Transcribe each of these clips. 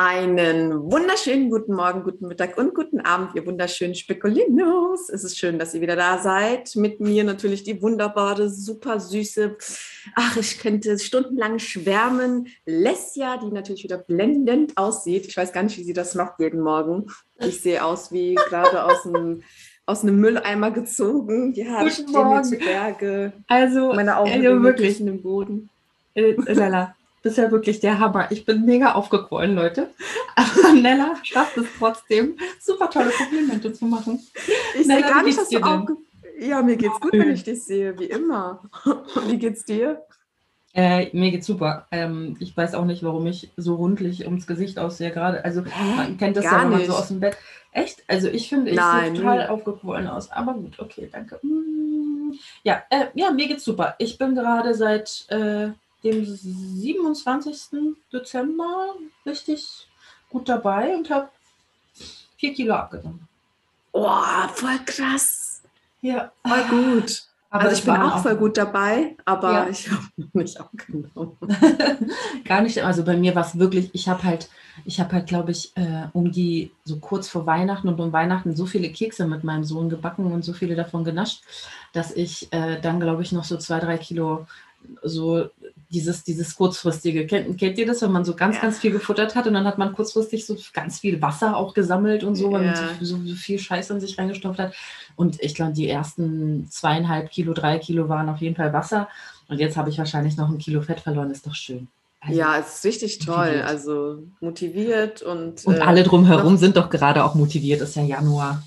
Einen wunderschönen guten Morgen, guten Mittag und guten Abend, ihr wunderschönen Spekulinos. Es ist schön, dass ihr wieder da seid. Mit mir natürlich die wunderbare, super süße, ach, ich könnte stundenlang schwärmen, Lesja, die natürlich wieder blendend aussieht. Ich weiß gar nicht, wie sie das macht jeden Morgen. Ich sehe aus wie gerade aus einem aus einem Mülleimer gezogen. Die Haare stehen zu Berge. Also, meine Augen also wirklich in den Boden. Äh, Lala, ist ja wirklich der Hammer. Ich bin mega aufgequollen, Leute. Aber Nella schafft es trotzdem, super tolle Komplimente zu machen. Ich sehe gar nicht, dass du aufge... Ja, mir geht's gut, wenn ich dich sehe, wie immer. Wie geht's dir? Äh, mir geht's super. Ähm, ich weiß auch nicht, warum ich so rundlich ums Gesicht aussehe gerade. Also man kennt das Gar ja, wenn man nicht. so aus dem Bett. Echt? Also ich finde, ich sehe total aufgequollen aus. Aber gut, okay, danke. Mm, Ja, äh, ja, mir geht's super. Ich bin gerade seit äh, dem 27. Dezember richtig gut dabei und habe vier Kilo abgenommen. Oh, voll krass. Ja, Voll gut. aber also ich bin waren auch voll gut dabei, aber Ja. ich habe noch nicht abgenommen. Gar nicht, also bei mir war es wirklich, ich habe halt, ich habe halt, glaube ich, äh, um die, so kurz vor Weihnachten und um Weihnachten so viele Kekse mit meinem Sohn gebacken und so viele davon genascht, dass ich äh, dann, glaube ich, noch so zwei, drei Kilo so dieses, dieses kurzfristige, kennt, kennt ihr das, wenn man so ganz, Ja. ganz viel gefuttert hat und dann hat man kurzfristig so ganz viel Wasser auch gesammelt und so, weil man Ja. so, so, so viel Scheiß in sich reingestopft hat. Und ich glaube, die ersten zweieinhalb Kilo, drei Kilo waren auf jeden Fall Wasser. Und jetzt habe ich wahrscheinlich noch ein Kilo Fett verloren, ist doch schön. Also- ja, es ist richtig toll. motiviert. Also motiviert und. Und äh, alle drumherum sind doch gerade auch motiviert, ist ja Januar.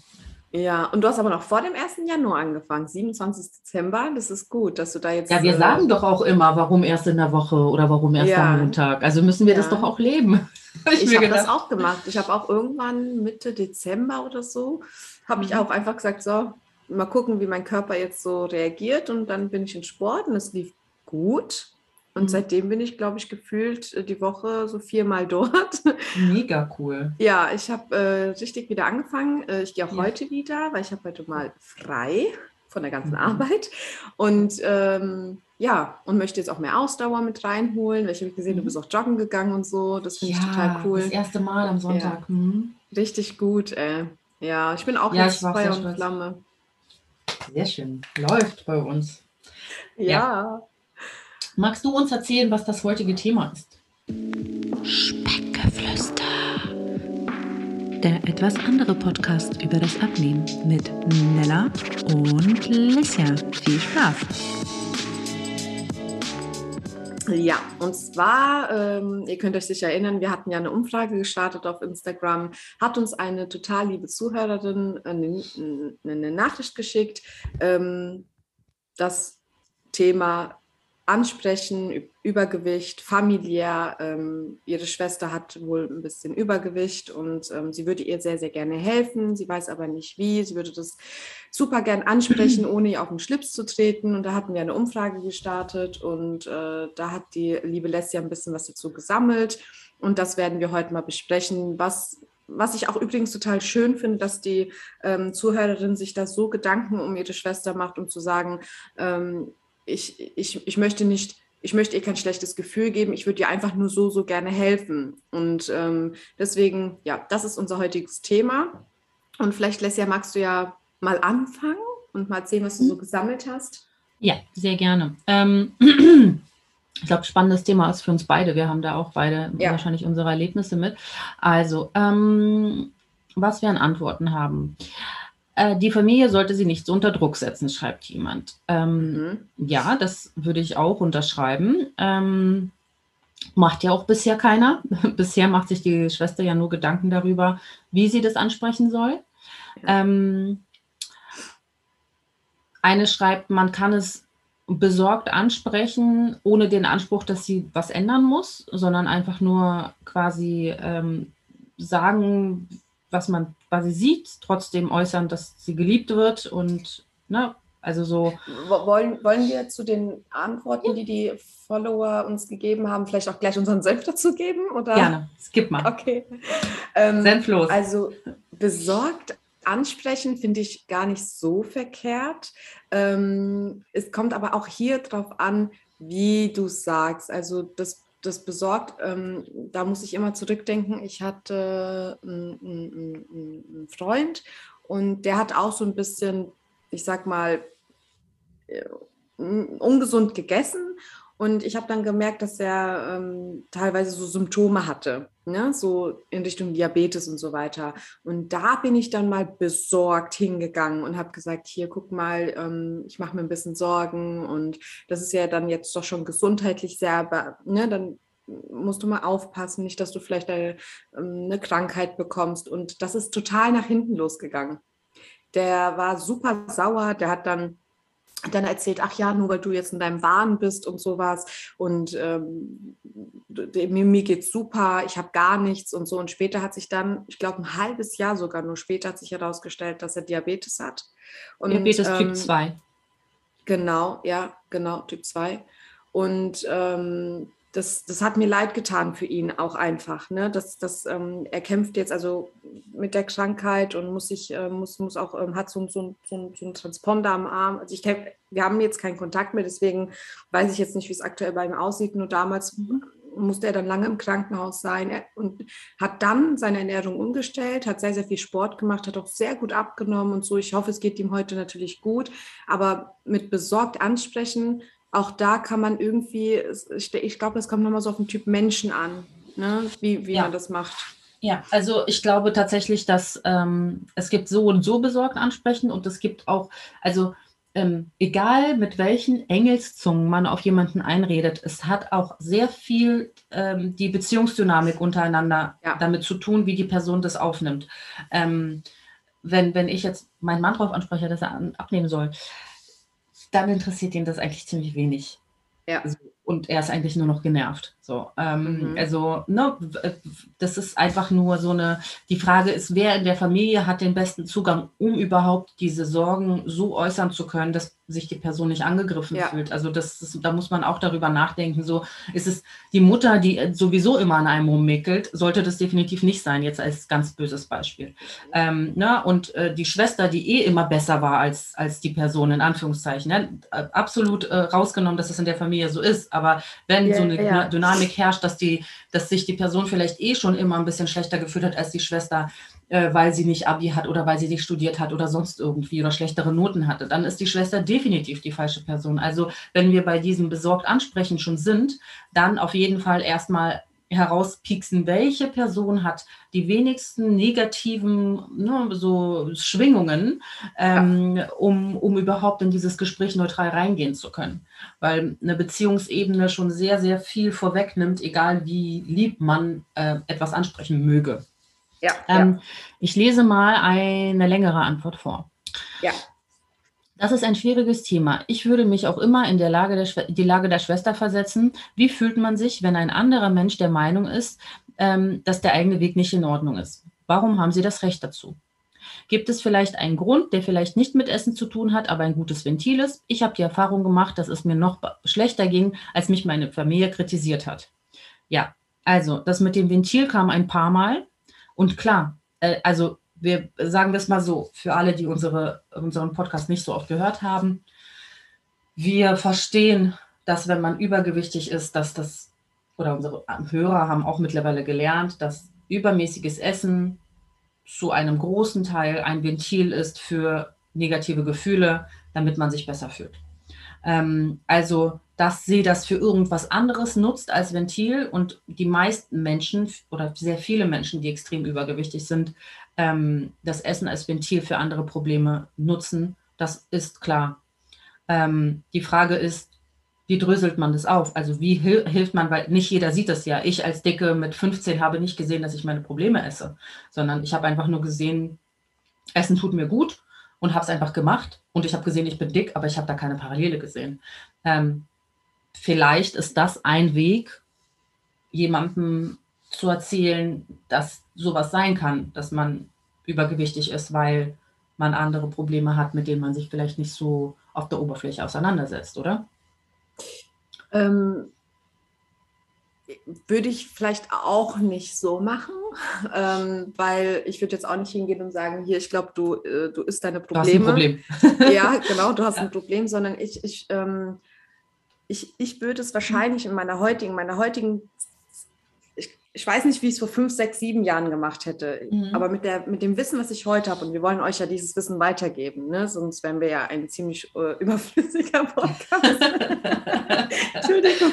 Ja, und du hast aber noch vor dem 1. Januar angefangen, 27. Dezember. Das ist gut, dass du da jetzt. Ja, wir äh, sagen doch auch immer, warum erst in der Woche oder warum erst Ja. am Montag. Also müssen wir das Ja. doch auch leben. Ich mir habe das auch gemacht. Ich habe auch irgendwann Mitte Dezember oder so, habe ich Mhm. auch einfach gesagt, so, mal gucken, wie mein Körper jetzt so reagiert. Und dann bin ich in Sport und es lief gut. Und Mhm. seitdem bin ich, glaube ich, gefühlt äh, die Woche so viermal dort. Mega cool. Ja, ich habe äh, richtig wieder angefangen. Äh, ich gehe auch Ja. heute wieder, weil ich habe heute mal frei von der ganzen Mhm. Arbeit. Und ähm, ja, und möchte jetzt auch mehr Ausdauer mit reinholen. Weil ich habe gesehen, du Mhm. bist auch joggen gegangen und so. Das finde ja, ich total cool. das erste Mal am Sonntag. Hm. Richtig gut, ey. Ja, ich bin auch Ja, jetzt Feuer und. Flamme. Sehr schön. Läuft bei uns. Ja. Magst du uns erzählen, was das heutige Thema ist? Speckgeflüster. Der etwas andere Podcast über das Abnehmen mit Nella und Lissia. Viel Spaß! Ja, und zwar, ähm, ihr könnt euch sicher erinnern, wir hatten ja eine Umfrage gestartet auf Instagram, hat uns eine total liebe Zuhörerin eine, eine Nachricht geschickt, ähm, das Thema Ansprechen, Übergewicht, familiär. Ähm, ihre Schwester hat wohl ein bisschen Übergewicht und ähm, sie würde ihr sehr, sehr gerne helfen. Sie weiß aber nicht wie. Sie würde das super gern ansprechen, ohne ihr auf den Schlips zu treten. Und da hatten wir eine Umfrage gestartet und äh, da hat die liebe Leslie ein bisschen was dazu gesammelt. Und das werden wir heute mal besprechen, was was ich auch übrigens total schön finde, dass die ähm, Zuhörerin sich da so Gedanken um ihre Schwester macht, um zu sagen, ähm, ich, ich, ich möchte nicht, ich möchte ihr kein schlechtes Gefühl geben, ich würde ihr einfach nur so, so gerne helfen. Und ähm, deswegen, ja, das ist unser heutiges Thema. Und vielleicht, Lesja, magst du ja mal anfangen und mal erzählen, was du so gesammelt hast. Ja, sehr gerne. Ähm, ich glaube, spannendes Thema ist für uns beide. Wir haben da auch beide Ja. wahrscheinlich unsere Erlebnisse mit. Also, ähm, was wir an Antworten haben. Äh, die Familie sollte sie nicht so unter Druck setzen, schreibt jemand. Ähm, Mhm. Ja, das würde ich auch unterschreiben. Ähm, macht ja auch bisher keiner. bisher macht sich die Schwester ja nur Gedanken darüber, wie sie das ansprechen soll. Ähm, eine schreibt, man kann es besorgt ansprechen, ohne den Anspruch, dass sie was ändern muss, sondern einfach nur quasi ähm, sagen, was man quasi sieht, trotzdem äußern, dass sie geliebt wird und ne, also so. Wo- Wollen, wollen wir zu den Antworten, die die Follower uns gegeben haben, vielleicht auch gleich unseren Senf dazu geben? Oder? Gerne, skip mal. Okay. Ähm, Senflos. Also besorgt ansprechen finde ich gar nicht so verkehrt. Ähm, es kommt aber auch hier drauf an, wie du sagst. Also das das besorgt, ähm, da muss ich immer zurückdenken. Ich hatte einen Freund und der hat auch so ein bisschen, ich sag mal, äh, ungesund gegessen und ich habe dann gemerkt, dass er ähm, teilweise so Symptome hatte, ne? so in Richtung Diabetes und so weiter. Und da bin ich dann mal besorgt hingegangen und habe gesagt, hier, guck mal, ähm, ich mache mir ein bisschen Sorgen und das ist ja dann jetzt doch schon gesundheitlich sehr, ne? dann musst du mal aufpassen, nicht, dass du vielleicht eine, ähm, eine Krankheit bekommst. Und das ist total nach hinten losgegangen. Der war super sauer, der hat dann dann erzählt, ach ja, nur weil du jetzt in deinem Wahn bist und sowas und ähm, mir, mir geht's super, ich habe gar nichts und so. Und später hat sich dann, ich glaube ein halbes Jahr sogar nur später hat sich herausgestellt, dass er Diabetes hat. Und, Diabetes ähm, Typ 2. Genau, ja, genau, Typ 2. Und ähm, das, das hat mir leid getan für ihn auch einfach. Ne? Das, das, ähm, er kämpft jetzt also mit der Krankheit und muss sich, äh, muss, muss auch, ähm, hat so, so, so, so einen Transponder am Arm. Also ich wir haben jetzt keinen Kontakt mehr, deswegen weiß ich jetzt nicht, wie es aktuell bei ihm aussieht. Nur damals musste er dann lange im Krankenhaus sein er, und hat dann seine Ernährung umgestellt, hat sehr, sehr viel Sport gemacht, hat auch sehr gut abgenommen und so. Ich hoffe, es geht ihm heute natürlich gut, aber mit besorgt ansprechen, auch da kann man irgendwie, ich glaube, das kommt nochmal so auf den Typ Menschen an, ne? wie, wie ja. man das macht. Ja, also ich glaube tatsächlich, dass ähm, es gibt so und so besorgt ansprechen und es gibt auch, also ähm, egal mit welchen Engelszungen man auf jemanden einredet, es hat auch sehr viel ähm, die Beziehungsdynamik untereinander ja. damit zu tun, wie die Person das aufnimmt. Ähm, wenn, wenn ich jetzt meinen Mann darauf anspreche, dass er an, abnehmen soll, dann interessiert ihn das eigentlich ziemlich wenig. Ja. Also, und er ist eigentlich nur noch genervt. So, ähm, mhm. Also, ne, äh, das ist einfach nur so eine, die Frage ist, wer in der Familie hat den besten Zugang, um überhaupt diese Sorgen so äußern zu können, dass sich die Person nicht angegriffen ja. fühlt. Also das, das, da muss man auch darüber nachdenken. So ist es die Mutter, die sowieso immer an einem rummickelt, sollte das definitiv nicht sein, jetzt als ganz böses Beispiel. Ähm, ne? Und äh, die Schwester, die eh immer besser war als, als die Person, in Anführungszeichen. Ne? Absolut äh, rausgenommen, dass es in der Familie so ist. Aber wenn ja, so eine ja. Dynamik herrscht, dass, die, dass sich die Person vielleicht eh schon immer ein bisschen schlechter gefühlt hat als die Schwester, äh, weil sie nicht Abi hat oder weil sie nicht studiert hat oder sonst irgendwie oder schlechtere Noten hatte, dann ist die Schwester definitiv die falsche Person. Also wenn wir bei diesem besorgt ansprechen schon sind, dann auf jeden Fall erstmal herauspieksen, welche Person hat die wenigsten negativen ne, so Schwingungen, ähm, ja. um, um überhaupt in dieses Gespräch neutral reingehen zu können. Weil eine Beziehungsebene schon sehr, sehr viel vorwegnimmt, egal wie lieb man äh, etwas ansprechen möge. Ja, ähm, ja. Ich lese mal eine längere Antwort vor. Ja. Das ist ein schwieriges Thema. Ich würde mich auch immer in der Lage der die Lage der Schwester versetzen. Wie fühlt man sich, wenn ein anderer Mensch der Meinung ist, ähm, dass der eigene Weg nicht in Ordnung ist? Warum haben Sie das Recht dazu? Gibt es vielleicht einen Grund, der vielleicht nicht mit Essen zu tun hat, aber ein gutes Ventil ist? Ich habe die Erfahrung gemacht, dass es mir noch schlechter ging, als mich meine Familie kritisiert hat. Ja, also das mit dem Ventil kam ein paar Mal. Und klar, äh, also wir sagen das mal so, für alle, die unsere, unseren Podcast nicht so oft gehört haben, wir verstehen, dass wenn man übergewichtig ist, dass das, oder unsere Hörer haben auch mittlerweile gelernt, dass übermäßiges Essen zu einem großen Teil ein Ventil ist für negative Gefühle, damit man sich besser fühlt. Ähm, also dass sie das für irgendwas anderes nutzt als Ventil und die meisten Menschen oder sehr viele Menschen, die extrem übergewichtig sind, ähm, das Essen als Ventil für andere Probleme nutzen. Das ist klar. Ähm, die Frage ist, wie dröselt man das auf? Also wie hil hilft man, weil nicht jeder sieht das ja. Ich als Dicke mit 15 habe nicht gesehen, dass ich meine Probleme esse, sondern ich habe einfach nur gesehen, Essen tut mir gut und habe es einfach gemacht. Und ich habe gesehen, ich bin dick, aber ich habe da keine Parallele gesehen. Ähm, vielleicht ist das ein Weg, jemandem zu erzählen, dass sowas sein kann, dass man übergewichtig ist, weil man andere Probleme hat, mit denen man sich vielleicht nicht so auf der Oberfläche auseinandersetzt, oder? Ähm, würde ich vielleicht auch nicht so machen, ähm, weil ich würde jetzt auch nicht hingehen und sagen, hier, ich glaube, du, äh, du isst deine Probleme. Du hast ein Problem. ja, genau, du hast ja. ein Problem, sondern ich, ich ähm, ich, ich würde es wahrscheinlich in meiner heutigen, meiner heutigen, ich, ich weiß nicht, wie ich es vor fünf, sechs, sieben Jahren gemacht hätte, Mhm. aber mit, der, mit dem Wissen, was ich heute habe, und wir wollen euch ja dieses Wissen weitergeben, ne? sonst wären wir ja ein ziemlich äh, überflüssiger Podcast. Entschuldigung.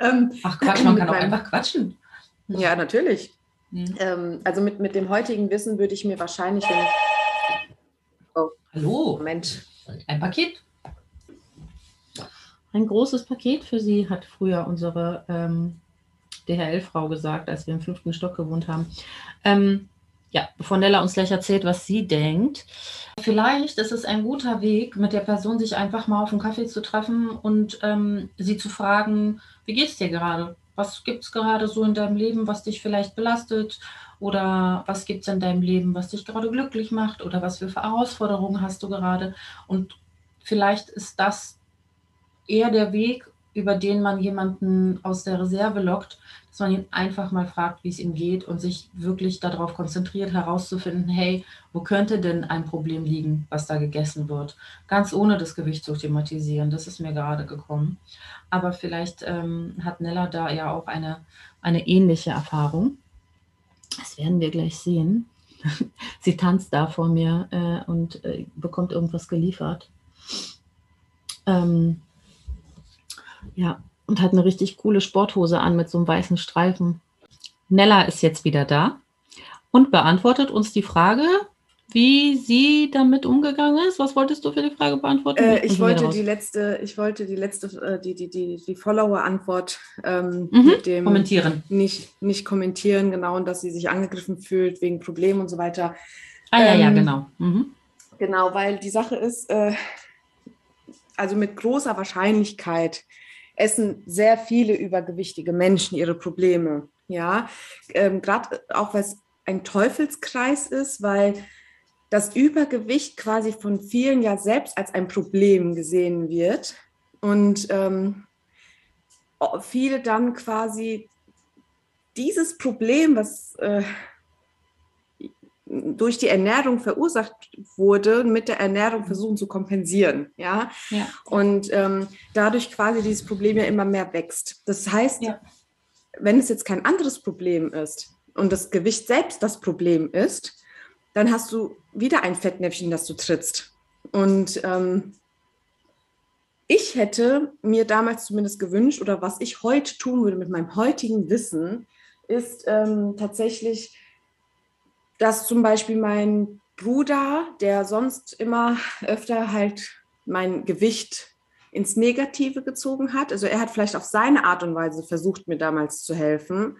Ähm, Ach Quatsch, man kann auch meinem- einfach quatschen. ja, natürlich. Mhm. Ähm, also mit, mit dem heutigen Wissen würde ich mir wahrscheinlich, wenn, Hallo, Moment, ein Paket. Ein großes Paket für Sie, hat früher unsere ähm, DHL-Frau gesagt, als wir im fünften Stock gewohnt haben. Ähm, ja, bevor Nella uns gleich erzählt, was sie denkt. Vielleicht ist es ein guter Weg, mit der Person sich einfach mal auf einen Kaffee zu treffen und ähm, sie zu fragen, wie geht's dir gerade? Was gibt es gerade so in deinem Leben, was dich vielleicht belastet? Oder was gibt es in deinem Leben, was dich gerade glücklich macht? Oder was für Herausforderungen hast du gerade? Und vielleicht ist das eher der Weg, über den man jemanden aus der Reserve lockt, dass man ihn einfach mal fragt, wie es ihm geht und sich wirklich darauf konzentriert, herauszufinden, hey, wo könnte denn ein Problem liegen, was da gegessen wird? Ganz ohne das Gewicht zu thematisieren. Das ist mir gerade gekommen. Aber vielleicht ähm, hat Nella da ja auch eine, eine ähnliche Erfahrung. Das werden wir gleich sehen. Sie tanzt da vor mir äh, und äh, bekommt irgendwas geliefert. Ähm, ja, und hat eine richtig coole Sporthose an mit so einem weißen Streifen. Nella ist jetzt wieder da und beantwortet uns die Frage, wie sie damit umgegangen ist. Was wolltest du für die Frage beantworten? äh, ich wollte die letzte, ich wollte die letzte, äh, die, die, die, die Follower-Antwort ähm, Mhm, mit dem kommentieren. nicht, nicht kommentieren, genau, und dass sie sich angegriffen fühlt wegen Problemen und so weiter. Ah ja, ja, ähm, genau. Mhm. Genau, weil die Sache ist, äh, also mit großer Wahrscheinlichkeit essen sehr viele übergewichtige Menschen ihre Probleme. Ja, ähm, gerade auch weil es ein Teufelskreis ist, weil das Übergewicht quasi von vielen ja selbst als ein Problem gesehen wird und ähm, viele dann quasi dieses Problem, was äh, durch die Ernährung verursacht wurde, mit der Ernährung versuchen zu kompensieren. Ja, Ja. und ähm, dadurch quasi dieses Problem ja immer mehr wächst. Das heißt, Ja. wenn es jetzt kein anderes Problem ist und das Gewicht selbst das Problem ist, dann hast du wieder ein Fettnäpfchen, das du trittst. Und ähm, ich hätte mir damals zumindest gewünscht, oder was ich heute tun würde mit meinem heutigen Wissen, ist ähm, tatsächlich, dass zum Beispiel mein Bruder, der sonst immer öfter halt mein Gewicht ins Negative gezogen hat. Also er hat vielleicht auf seine Art und Weise versucht, mir damals zu helfen,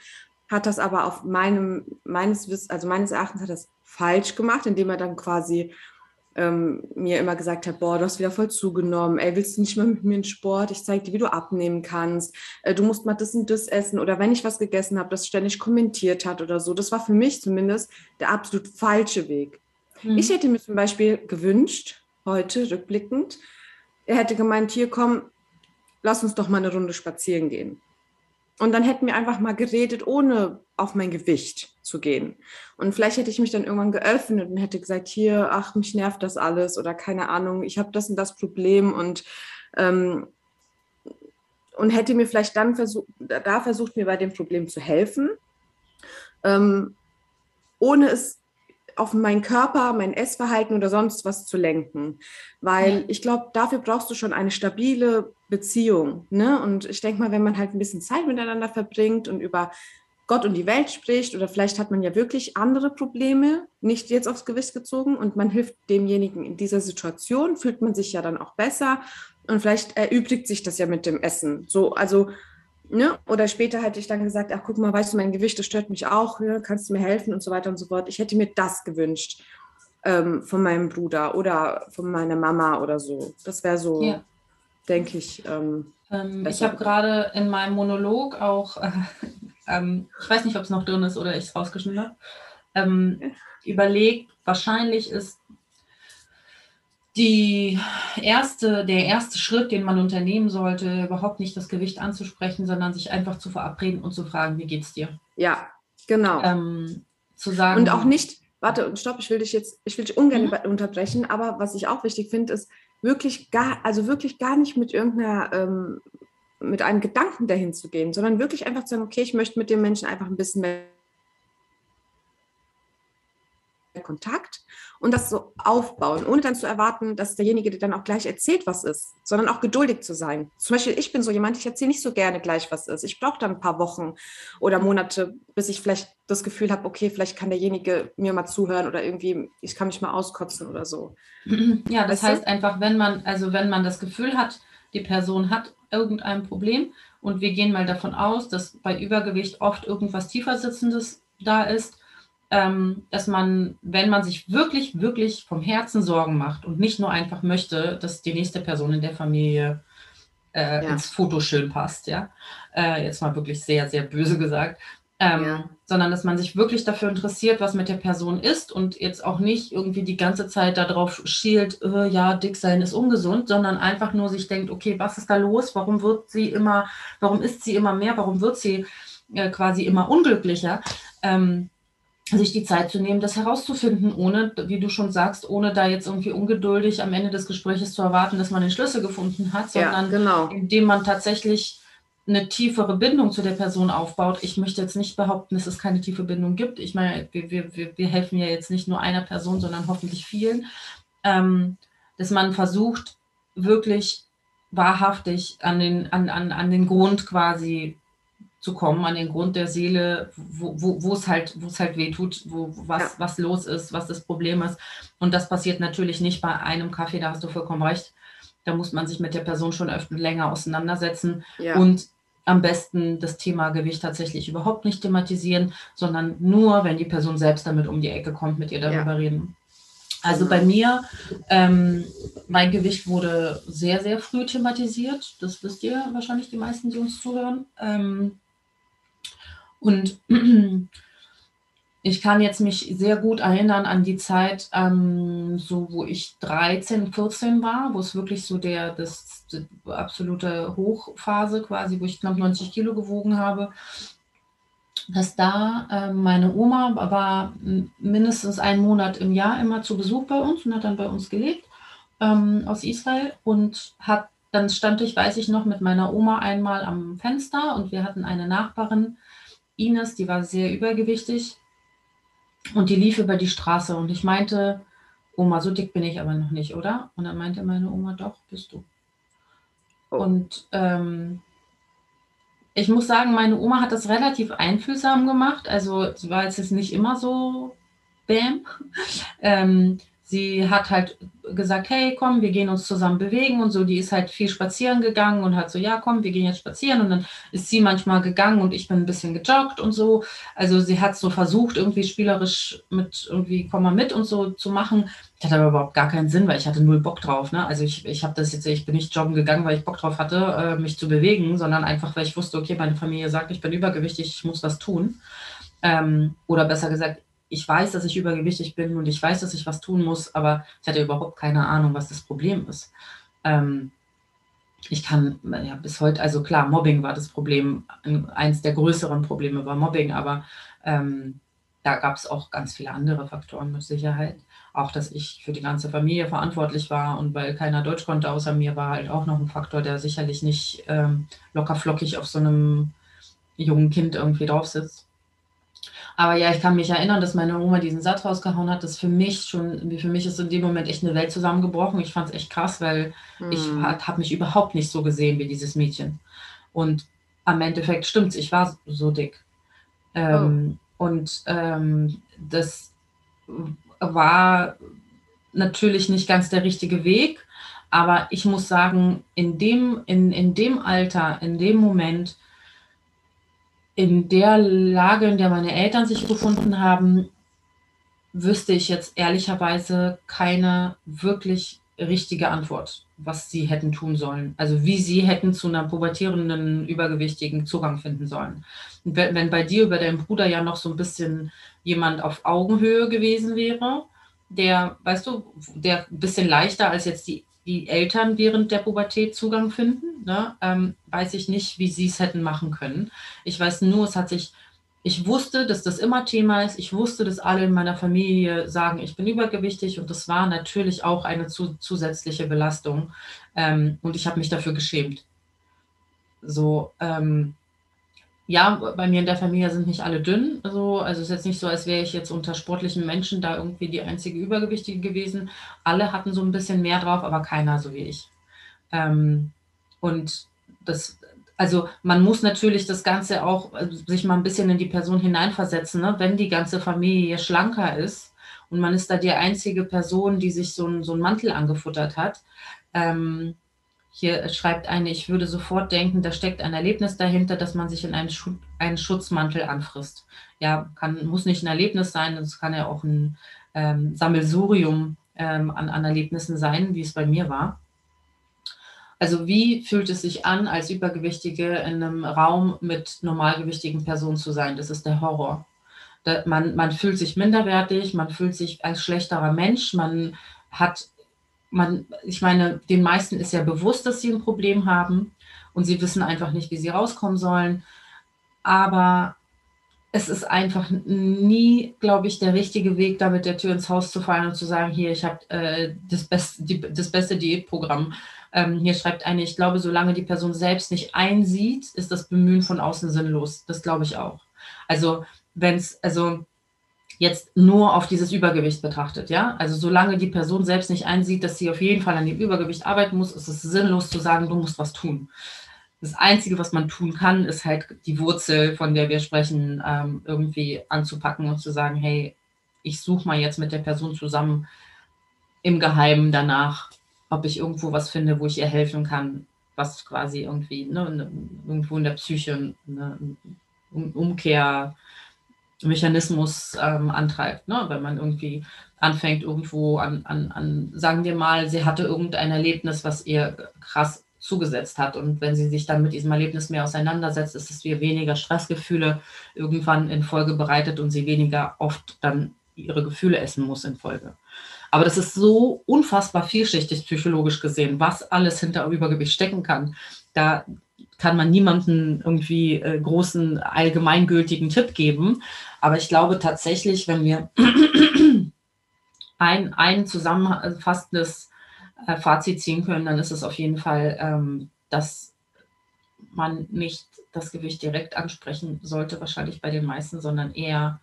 hat das aber auf meinem, meines Wiss, also meines Erachtens hat das falsch gemacht, indem er dann quasi ähm, mir immer gesagt hat, boah, du hast wieder voll zugenommen, ey, willst du nicht mal mit mir in Sport? Ich zeige dir, wie du abnehmen kannst. Äh, du musst mal das und das essen. Oder wenn ich was gegessen habe, das ständig kommentiert hat oder so. Das war für mich zumindest der absolut falsche Weg. Mhm. Ich hätte mir zum Beispiel gewünscht, heute rückblickend, er hätte gemeint, hier komm, lass uns doch mal eine Runde spazieren gehen. Und dann hätten wir einfach mal geredet, ohne auf mein Gewicht zu gehen. Und vielleicht hätte ich mich dann irgendwann geöffnet und hätte gesagt, hier, ach, mich nervt das alles oder keine Ahnung, ich habe das und das Problem und, ähm, und hätte mir vielleicht dann versucht, da versucht, mir bei dem Problem zu helfen, ähm, ohne es auf meinen Körper, mein Essverhalten oder sonst was zu lenken. Weil Ja. ich glaube, dafür brauchst du schon eine stabile Beziehung. Ne? Und ich denke mal, wenn man halt ein bisschen Zeit miteinander verbringt und über Gott und die Welt spricht, oder vielleicht hat man ja wirklich andere Probleme, nicht jetzt aufs Gewicht gezogen, und man hilft demjenigen in dieser Situation, fühlt man sich ja dann auch besser. Und vielleicht erübrigt sich das ja mit dem Essen. So, also Ne? Oder später hätte ich dann gesagt, ach guck mal, weißt du, mein Gewicht, das stört mich auch, ne? kannst du mir helfen und so weiter und so fort. Ich hätte mir das gewünscht ähm, von meinem Bruder oder von meiner Mama oder so. Das wäre so, Ja. denke ich. Ähm, Ähm, ich habe gerade in meinem Monolog auch, äh, ähm, ich weiß nicht, ob es noch drin ist oder ich es rausgeschnitten habe, ähm, überlegt, wahrscheinlich ist die erste, der erste Schritt, den man unternehmen sollte, überhaupt nicht das Gewicht anzusprechen, sondern sich einfach zu verabreden und zu fragen, wie geht's dir? ja, genau. Ähm, zu sagen. und auch nicht, warte, und stopp, ich will dich jetzt, ich will dich ungern Mhm. unterbrechen, aber was ich auch wichtig finde, ist wirklich gar, also wirklich gar nicht mit irgendeiner ähm, mit einem Gedanken dahin zu gehen, sondern wirklich einfach zu sagen, okay, ich möchte mit dem Menschen einfach ein bisschen mehr Kontakt und das so aufbauen, ohne dann zu erwarten, dass derjenige dir dann auch gleich erzählt, was ist, sondern auch geduldig zu sein. Zum Beispiel, ich bin so jemand, ich erzähle nicht so gerne gleich, was ist. Ich brauche dann ein paar Wochen oder Monate, bis ich vielleicht das Gefühl habe, okay, vielleicht kann derjenige mir mal zuhören oder irgendwie, ich kann mich mal auskotzen oder so. Ja, das weißt heißt du? einfach, wenn man, also wenn man das Gefühl hat, die Person hat irgendein Problem und wir gehen mal davon aus, dass bei Übergewicht oft irgendwas tiefer sitzendes da ist, dass man, wenn man sich wirklich, wirklich vom Herzen Sorgen macht und nicht nur einfach möchte, dass die nächste Person in der Familie äh, ja. ins Foto schön passt, ja, äh, jetzt mal wirklich sehr, sehr böse gesagt, ähm, ja. sondern dass man sich wirklich dafür interessiert, was mit der Person ist und jetzt auch nicht irgendwie die ganze Zeit darauf schielt, äh, ja, dick sein ist ungesund, sondern einfach nur sich denkt, okay, was ist da los? Warum wird sie immer, warum ist sie immer mehr? Warum wird sie äh, quasi immer unglücklicher? Ähm, sich die Zeit zu nehmen, das herauszufinden, ohne, wie du schon sagst, ohne da jetzt irgendwie ungeduldig am Ende des Gesprächs zu erwarten, dass man den Schlüssel gefunden hat, sondern ja, genau. indem man tatsächlich eine tiefere Bindung zu der Person aufbaut. Ich möchte jetzt nicht behaupten, dass es keine tiefe Bindung gibt. Ich meine, wir, wir, wir helfen ja jetzt nicht nur einer Person, sondern hoffentlich vielen, ähm, dass man versucht, wirklich wahrhaftig an den, an, an, an den Grund quasi zu kommen, an den Grund der Seele, wo, wo, wo es halt, wo es halt wehtut, wo, was, ja. was los ist, was das Problem ist. Und das passiert natürlich nicht bei einem Kaffee, da hast du vollkommen recht. Da muss man sich mit der Person schon öfter länger auseinandersetzen ja. und am besten das Thema Gewicht tatsächlich überhaupt nicht thematisieren, sondern nur, wenn die Person selbst damit um die Ecke kommt, mit ihr darüber ja. reden. Also bei mir, ähm, mein Gewicht wurde sehr, sehr früh thematisiert. Das wisst ihr wahrscheinlich die meisten, die uns zuhören. Ähm, und ich kann jetzt mich sehr gut erinnern an die Zeit, ähm, so wo ich 13, 14 war, wo es wirklich so der das, die absolute Hochphase quasi, wo ich knapp 90 Kilo gewogen habe, dass da äh, meine Oma war mindestens einen Monat im Jahr immer zu Besuch bei uns und hat dann bei uns gelebt ähm, aus Israel und hat dann stand ich, weiß ich noch, mit meiner Oma einmal am Fenster und wir hatten eine Nachbarin, Ines, die war sehr übergewichtig und die lief über die Straße und ich meinte, Oma, so dick bin ich aber noch nicht, oder? Und dann meinte meine Oma, doch, bist du. Oh. Und ähm, ich muss sagen, meine Oma hat das relativ einfühlsam gemacht. Also es war jetzt nicht immer so bam. Ähm, sie hat halt gesagt, hey, komm, wir gehen uns zusammen bewegen und so. Die ist halt viel spazieren gegangen und hat so, ja, komm, wir gehen jetzt spazieren. Und dann ist sie manchmal gegangen und ich bin ein bisschen gejoggt und so. Also sie hat so versucht, irgendwie spielerisch mit irgendwie, komm mal mit und so zu machen. Das hat aber überhaupt gar keinen Sinn, weil ich hatte null Bock drauf. Ne? Also ich, ich habe das jetzt, ich bin nicht joggen gegangen, weil ich Bock drauf hatte, äh, mich zu bewegen, sondern einfach, weil ich wusste, okay, meine Familie sagt, ich bin übergewichtig, ich muss was tun. Ähm, oder besser gesagt, ich weiß, dass ich übergewichtig bin und ich weiß, dass ich was tun muss, aber ich hatte überhaupt keine Ahnung, was das Problem ist. Ähm, ich kann ja bis heute, also klar, Mobbing war das Problem, eins der größeren Probleme war Mobbing, aber ähm, da gab es auch ganz viele andere Faktoren mit Sicherheit. Auch, dass ich für die ganze Familie verantwortlich war und weil keiner Deutsch konnte außer mir, war halt auch noch ein Faktor, der sicherlich nicht ähm, locker flockig auf so einem jungen Kind irgendwie drauf sitzt. Aber ja, ich kann mich erinnern, dass meine Oma diesen Satz rausgehauen hat, dass für mich schon, für mich ist in dem Moment echt eine Welt zusammengebrochen. Ich fand es echt krass, weil mhm. ich habe mich überhaupt nicht so gesehen wie dieses Mädchen. Und am Endeffekt stimmt es, ich war so dick. Ähm, oh. Und ähm, das war natürlich nicht ganz der richtige Weg, aber ich muss sagen, in dem, in, in dem Alter, in dem Moment, in der Lage, in der meine Eltern sich befunden haben, wüsste ich jetzt ehrlicherweise keine wirklich richtige Antwort, was sie hätten tun sollen. Also wie sie hätten zu einer pubertierenden, übergewichtigen Zugang finden sollen. Wenn, bei dir über deinen Bruder ja noch so ein bisschen jemand auf Augenhöhe gewesen wäre, der, weißt du, der ein bisschen leichter als jetzt die die Eltern während der Pubertät Zugang finden. Ne? Ähm, weiß ich nicht, wie sie es hätten machen können. Ich weiß nur, es hat sich, ich wusste, dass das immer Thema ist. Ich wusste, dass alle in meiner Familie sagen, ich bin übergewichtig und das war natürlich auch eine zu, zusätzliche Belastung. Ähm, und ich habe mich dafür geschämt. So, ähm, ja, bei mir in der Familie sind nicht alle dünn. So. Also es ist jetzt nicht so, als wäre ich jetzt unter sportlichen Menschen da irgendwie die einzige Übergewichtige gewesen. Alle hatten so ein bisschen mehr drauf, aber keiner so wie ich. Ähm, und das, also man muss natürlich das Ganze auch äh, sich mal ein bisschen in die Person hineinversetzen, ne? wenn die ganze Familie schlanker ist und man ist da die einzige Person, die sich so, ein, so einen Mantel angefuttert hat. Ähm, hier schreibt eine, ich würde sofort denken, da steckt ein Erlebnis dahinter, dass man sich in einen, Schu einen Schutzmantel anfrisst. Ja, kann, muss nicht ein Erlebnis sein, es kann ja auch ein ähm, Sammelsurium ähm, an, an Erlebnissen sein, wie es bei mir war. Also wie fühlt es sich an, als Übergewichtige in einem Raum mit normalgewichtigen Personen zu sein? Das ist der Horror. Da, man, man fühlt sich minderwertig, man fühlt sich als schlechterer Mensch, man hat, man, ich meine, den meisten ist ja bewusst, dass sie ein Problem haben und sie wissen einfach nicht, wie sie rauskommen sollen. Aber es ist einfach nie, glaube ich, der richtige Weg, da mit der Tür ins Haus zu fallen und zu sagen, hier, ich habe äh, das, das beste Diätprogramm ähm, hier schreibt eine, ich glaube, solange die Person selbst nicht einsieht, ist das Bemühen von außen sinnlos. Das glaube ich auch. Also wenn es, also jetzt nur auf dieses Übergewicht betrachtet, ja, also solange die Person selbst nicht einsieht, dass sie auf jeden Fall an dem Übergewicht arbeiten muss, ist es sinnlos zu sagen, du musst was tun. Das Einzige, was man tun kann, ist halt die Wurzel, von der wir sprechen, ähm, irgendwie anzupacken und zu sagen, hey, ich suche mal jetzt mit der Person zusammen im Geheimen danach, ob ich irgendwo was finde, wo ich ihr helfen kann, was quasi irgendwie ne, ne irgendwo in der Psyche ne, einen Umkehrmechanismus ähm, antreibt. Ne? Wenn man irgendwie anfängt, irgendwo an, an, an, sagen wir mal, sie hatte irgendein Erlebnis, was ihr krass zugesetzt hat. Und wenn sie sich dann mit diesem Erlebnis mehr auseinandersetzt, ist es wie weniger Stressgefühle irgendwann in Folge bereitet und sie weniger oft dann ihre Gefühle essen muss in Folge. Aber das ist so unfassbar vielschichtig psychologisch gesehen, was alles hinter Übergewicht stecken kann. Da kann man niemanden irgendwie äh, großen allgemeingültigen Tipp geben. Aber ich glaube tatsächlich, wenn wir ein, ein zusammenfassendes äh, Fazit ziehen können, dann ist es auf jeden Fall, ähm, dass man nicht das Gewicht direkt ansprechen sollte, wahrscheinlich bei den meisten, sondern eher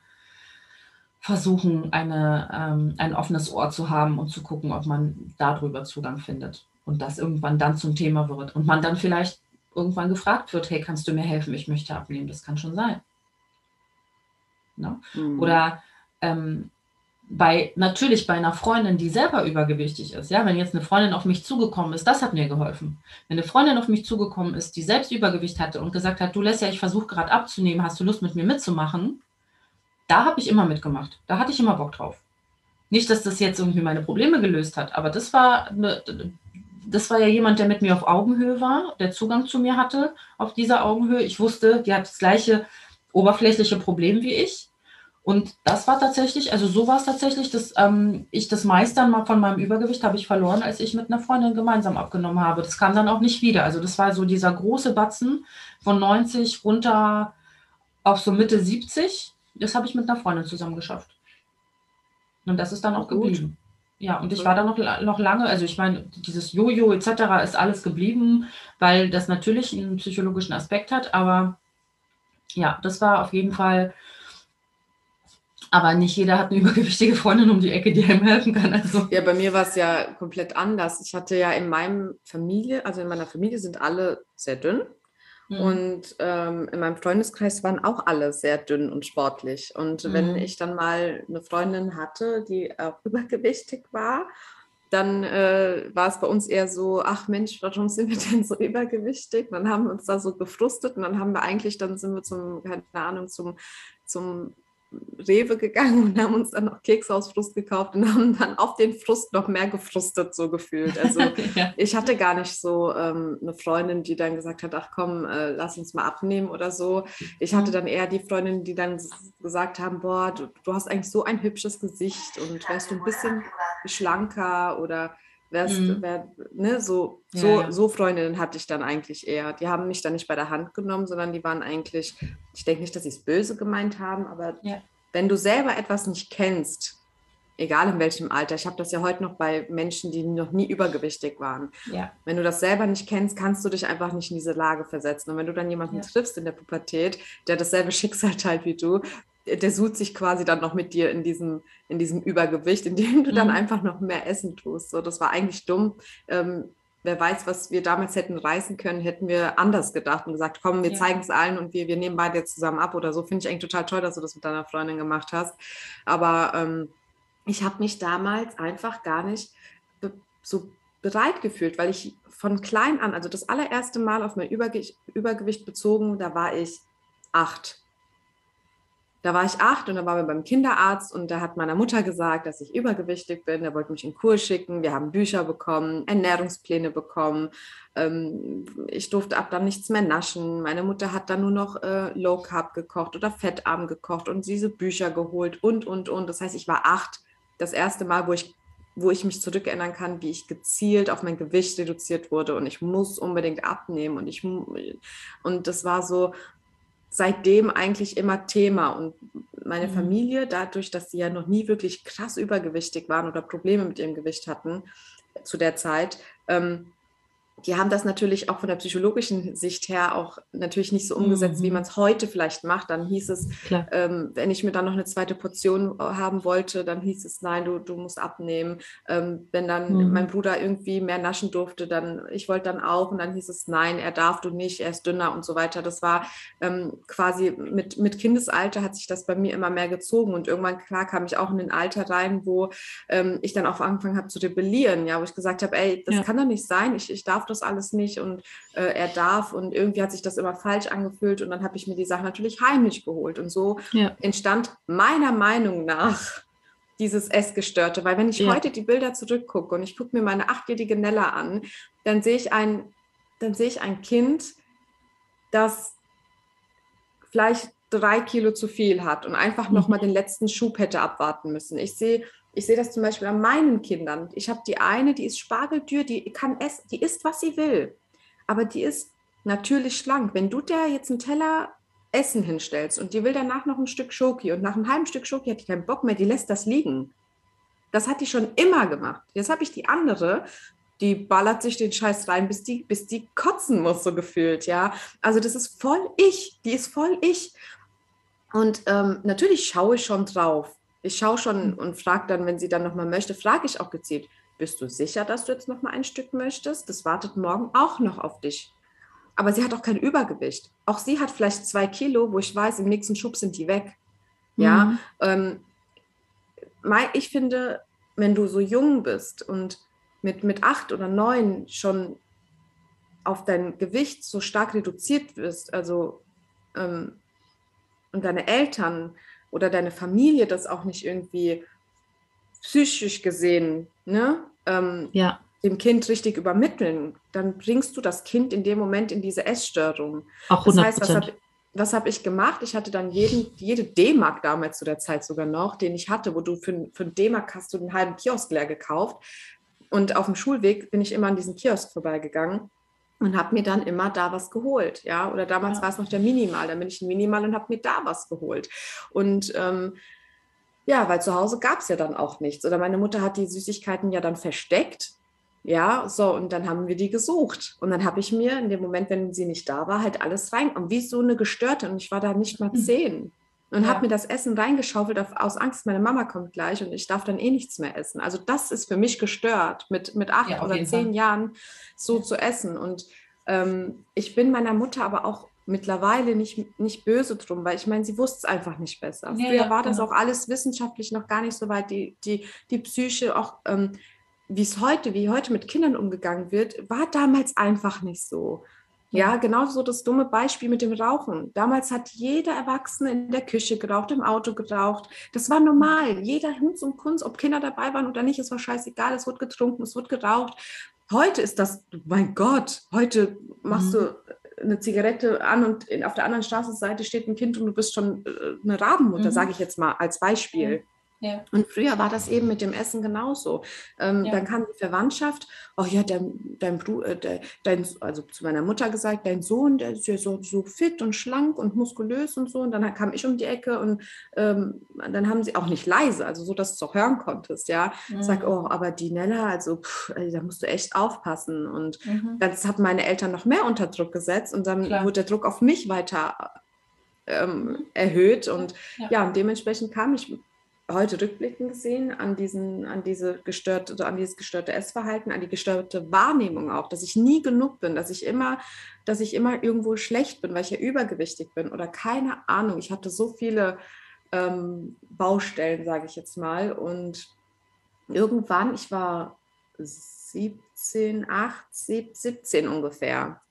versuchen, eine, ähm, ein offenes Ohr zu haben und zu gucken, ob man darüber Zugang findet und das irgendwann dann zum Thema wird und man dann vielleicht irgendwann gefragt wird, hey, kannst du mir helfen, ich möchte abnehmen, das kann schon sein. Ne? Mhm. Oder ähm, bei, natürlich bei einer Freundin, die selber übergewichtig ist, ja, wenn jetzt eine Freundin auf mich zugekommen ist, das hat mir geholfen. Wenn eine Freundin auf mich zugekommen ist, die selbst Übergewicht hatte und gesagt hat, du lässt ja, ich versuche gerade abzunehmen, hast du Lust mit mir mitzumachen? da habe ich immer mitgemacht. Da hatte ich immer Bock drauf. Nicht, dass das jetzt irgendwie meine Probleme gelöst hat, aber das war, eine, das war ja jemand, der mit mir auf Augenhöhe war, der Zugang zu mir hatte auf dieser Augenhöhe. Ich wusste, die hat das gleiche oberflächliche Problem wie ich. Und das war tatsächlich, also so war es tatsächlich, dass ähm, ich das Meistern mal von meinem Übergewicht habe ich verloren, als ich mit einer Freundin gemeinsam abgenommen habe. Das kam dann auch nicht wieder. Also das war so dieser große Batzen von 90 runter auf so Mitte 70 das habe ich mit einer Freundin zusammen geschafft. Und das ist dann auch Gut. geblieben. Ja, und ich war da noch, noch lange, also ich meine, dieses Jojo etc. ist alles geblieben, weil das natürlich einen psychologischen Aspekt hat, aber ja, das war auf jeden Fall, aber nicht jeder hat eine übergewichtige Freundin um die Ecke, die einem helfen kann. Also. Ja, bei mir war es ja komplett anders. Ich hatte ja in meinem Familie, also in meiner Familie sind alle sehr dünn. Mhm. Und ähm, in meinem Freundeskreis waren auch alle sehr dünn und sportlich. Und mhm. wenn ich dann mal eine Freundin hatte, die auch übergewichtig war, dann äh, war es bei uns eher so, ach Mensch, warum sind wir denn so übergewichtig? Dann haben wir uns da so gefrustet und dann haben wir eigentlich, dann sind wir zum, keine Ahnung, zum, zum Rewe gegangen und haben uns dann noch Kekse aus Frust gekauft und haben dann auf den Frust noch mehr gefrustet so gefühlt. Also ja. ich hatte gar nicht so ähm, eine Freundin, die dann gesagt hat, ach komm, äh, lass uns mal abnehmen oder so. Ich hatte mhm. dann eher die Freundinnen, die dann gesagt haben, boah, du, du hast eigentlich so ein hübsches Gesicht und wärst du ein bisschen schlanker oder wärst, mhm. wär, ne, so, so, ja. so Freundinnen hatte ich dann eigentlich eher. Die haben mich dann nicht bei der Hand genommen, sondern die waren eigentlich, ich denke nicht, dass sie es böse gemeint haben, aber ja. wenn du selber etwas nicht kennst, egal in welchem Alter. Ich habe das ja heute noch bei Menschen, die noch nie übergewichtig waren. Wenn du das selber nicht kennst, kannst du dich einfach nicht in diese Lage versetzen. Und wenn du dann jemanden triffst in der Pubertät, der dasselbe Schicksal teilt wie du, der sucht sich quasi dann noch mit dir in diesem, in diesem Übergewicht, indem du dann Mhm. einfach noch mehr essen tust. So, das war eigentlich dumm. Ähm, wer weiß, was wir damals hätten reißen können, hätten wir anders gedacht und gesagt, komm, wir Ja. zeigen es allen und wir, wir nehmen beide jetzt zusammen ab oder so. Finde ich eigentlich total toll, dass du das mit deiner Freundin gemacht hast. Aber ähm, ich habe mich damals einfach gar nicht be so bereit gefühlt, weil ich von klein an, also das allererste Mal auf mein Überge Übergewicht bezogen, da war ich acht. Da war ich acht und da waren wir beim Kinderarzt und da hat meiner Mutter gesagt, dass ich übergewichtig bin. Der wollte mich in Kur schicken. Wir haben Bücher bekommen, Ernährungspläne bekommen. Ähm, ich durfte ab dann nichts mehr naschen. Meine Mutter hat dann nur noch äh, Low Carb gekocht oder fettarm gekocht und diese Bücher geholt und, und, und. Das heißt, ich war acht. Das erste Mal, wo ich wo ich mich zurückerinnern kann, wie ich gezielt auf mein Gewicht reduziert wurde und ich muss unbedingt abnehmen und ich und das war so seitdem eigentlich immer Thema und meine Mhm. Familie dadurch, dass sie ja noch nie wirklich krass übergewichtig waren oder Probleme mit ihrem Gewicht hatten zu der Zeit, ähm, die haben das natürlich auch von der psychologischen Sicht her auch natürlich nicht so umgesetzt, wie Mhm. man es heute vielleicht macht. Dann hieß es, ähm, wenn ich mir dann noch eine zweite Portion äh, haben wollte, dann hieß es, nein, du, du musst abnehmen. Ähm, wenn dann Mhm. mein Bruder irgendwie mehr naschen durfte, dann, ich wollte dann auch und dann hieß es, nein, er darf du nicht, er ist dünner und so weiter. Das war ähm, quasi mit, mit Kindesalter hat sich das bei mir immer mehr gezogen und irgendwann, klar, kam ich auch in ein Alter rein, wo ähm, ich dann auch angefangen habe zu rebellieren, ja, wo ich gesagt habe, ey, das Ja. kann doch nicht sein, ich, ich darf das alles nicht und äh, er darf und irgendwie hat sich das immer falsch angefühlt und dann habe ich mir die Sachen natürlich heimlich geholt und so Ja. entstand meiner Meinung nach dieses Essgestörte, weil wenn ich Ja. heute die Bilder zurückgucke und ich gucke mir meine achtjährige Nella an, dann sehe ich ein, dann sehe ich ein Kind, das vielleicht drei Kilo zu viel hat und einfach noch Mhm. mal den letzten Schub hätte abwarten müssen. Ich sehe, ich sehe das zum Beispiel an meinen Kindern. Ich habe die eine, die ist spargeltür, die kann essen, die isst, was sie will, aber die ist natürlich schlank. Wenn du der jetzt einen Teller Essen hinstellst und die will danach noch ein Stück Schoki und nach einem halben Stück Schoki hat die keinen Bock mehr, die lässt das liegen. Das hat die schon immer gemacht. Jetzt habe ich die andere, die ballert sich den Scheiß rein, bis die, bis die kotzen muss, so gefühlt, ja. Also das ist voll ich, die ist voll ich. Und ähm, natürlich schaue ich schon drauf. Ich schaue schon und frage dann, wenn sie dann nochmal möchte, frage ich auch gezielt, bist du sicher, dass du jetzt nochmal ein Stück möchtest? Das wartet morgen auch noch auf dich. Aber sie hat auch kein Übergewicht. Auch sie hat vielleicht zwei Kilo, wo ich weiß, im nächsten Schub sind die weg. Ja, Mhm. ähm, ich finde, wenn du so jung bist und mit, mit acht oder neun schon auf dein Gewicht so stark reduziert wirst, also ähm, und deine Eltern oder deine Familie das auch nicht irgendwie psychisch gesehen ne, ähm, Ja. dem Kind richtig übermitteln, dann bringst du das Kind in dem Moment in diese Essstörung. Auch Das 100 heißt, was habe was hab ich gemacht? Ich hatte dann jeden, jede D-Mark damals zu der Zeit sogar noch, den ich hatte, wo du für, für einen D-Mark hast du einen halben Kiosk leer gekauft. Und auf dem Schulweg bin ich immer an diesen Kiosk vorbeigegangen und habe mir dann immer da was geholt. Ja, oder damals Ja. war es noch der Minimal, dann bin ich ein Minimal und habe mir da was geholt. Und ähm, ja, weil zu Hause gab es ja dann auch nichts. Oder meine Mutter hat die Süßigkeiten ja dann versteckt. Ja, so, und dann haben wir die gesucht. Und dann habe ich mir in dem Moment, wenn sie nicht da war, halt alles rein. Und wie so eine Gestörte. Und ich war da nicht mal Mhm. zehn. Und Ja. habe mir das Essen reingeschaufelt auf, aus Angst, meine Mama kommt gleich und ich darf dann eh nichts mehr essen. Also das ist für mich gestört, mit, mit acht Ja, oder zehn Fall. Jahren so zu essen. Und ähm, ich bin meiner Mutter aber auch mittlerweile nicht, nicht böse drum, weil ich meine, sie wusste es einfach nicht besser. Ja, Früher war das genau. auch alles wissenschaftlich noch gar nicht so weit, die, die, die Psyche auch, ähm, wie es heute, wie heute mit Kindern umgegangen wird, war damals einfach nicht so. Ja, genauso das dumme Beispiel mit dem Rauchen. Damals hat jeder Erwachsene in der Küche geraucht, im Auto geraucht. Das war normal. Jeder Hinz und Kunz, ob Kinder dabei waren oder nicht, es war scheißegal. Es wird getrunken, es wird geraucht. Heute ist das, mein Gott, heute machst Mhm. du eine Zigarette an und auf der anderen Straßenseite steht ein Kind und du bist schon äh, eine Rabenmutter, Mhm. sage ich jetzt mal als Beispiel. Ja. Und früher war das eben mit dem Essen genauso. Ähm, ja. Dann kam die Verwandtschaft, oh ja, dein, dein Bruder, äh, dein, also zu meiner Mutter gesagt, dein Sohn, der ist ja so, so fit und schlank und muskulös und so. Und dann kam ich um die Ecke und ähm, dann haben sie auch nicht leise, also so, dass du es auch hören konntest, ja. Mhm. Sag, oh, aber die Nella, also pff, da musst du echt aufpassen. Und mhm. das hat meine Eltern noch mehr unter Druck gesetzt und dann Klar. wurde der Druck auf mich weiter ähm, erhöht. Und ja. ja, und dementsprechend kam ich heute rückblickend gesehen an diesen, an diese gestörte, an dieses gestörte Essverhalten, an die gestörte Wahrnehmung auch, dass ich nie genug bin, dass ich immer, dass ich immer irgendwo schlecht bin, weil ich ja übergewichtig bin oder keine Ahnung. Ich hatte so viele ähm, Baustellen, sage ich jetzt mal. Und irgendwann, ich war 17, 8, 17 ungefähr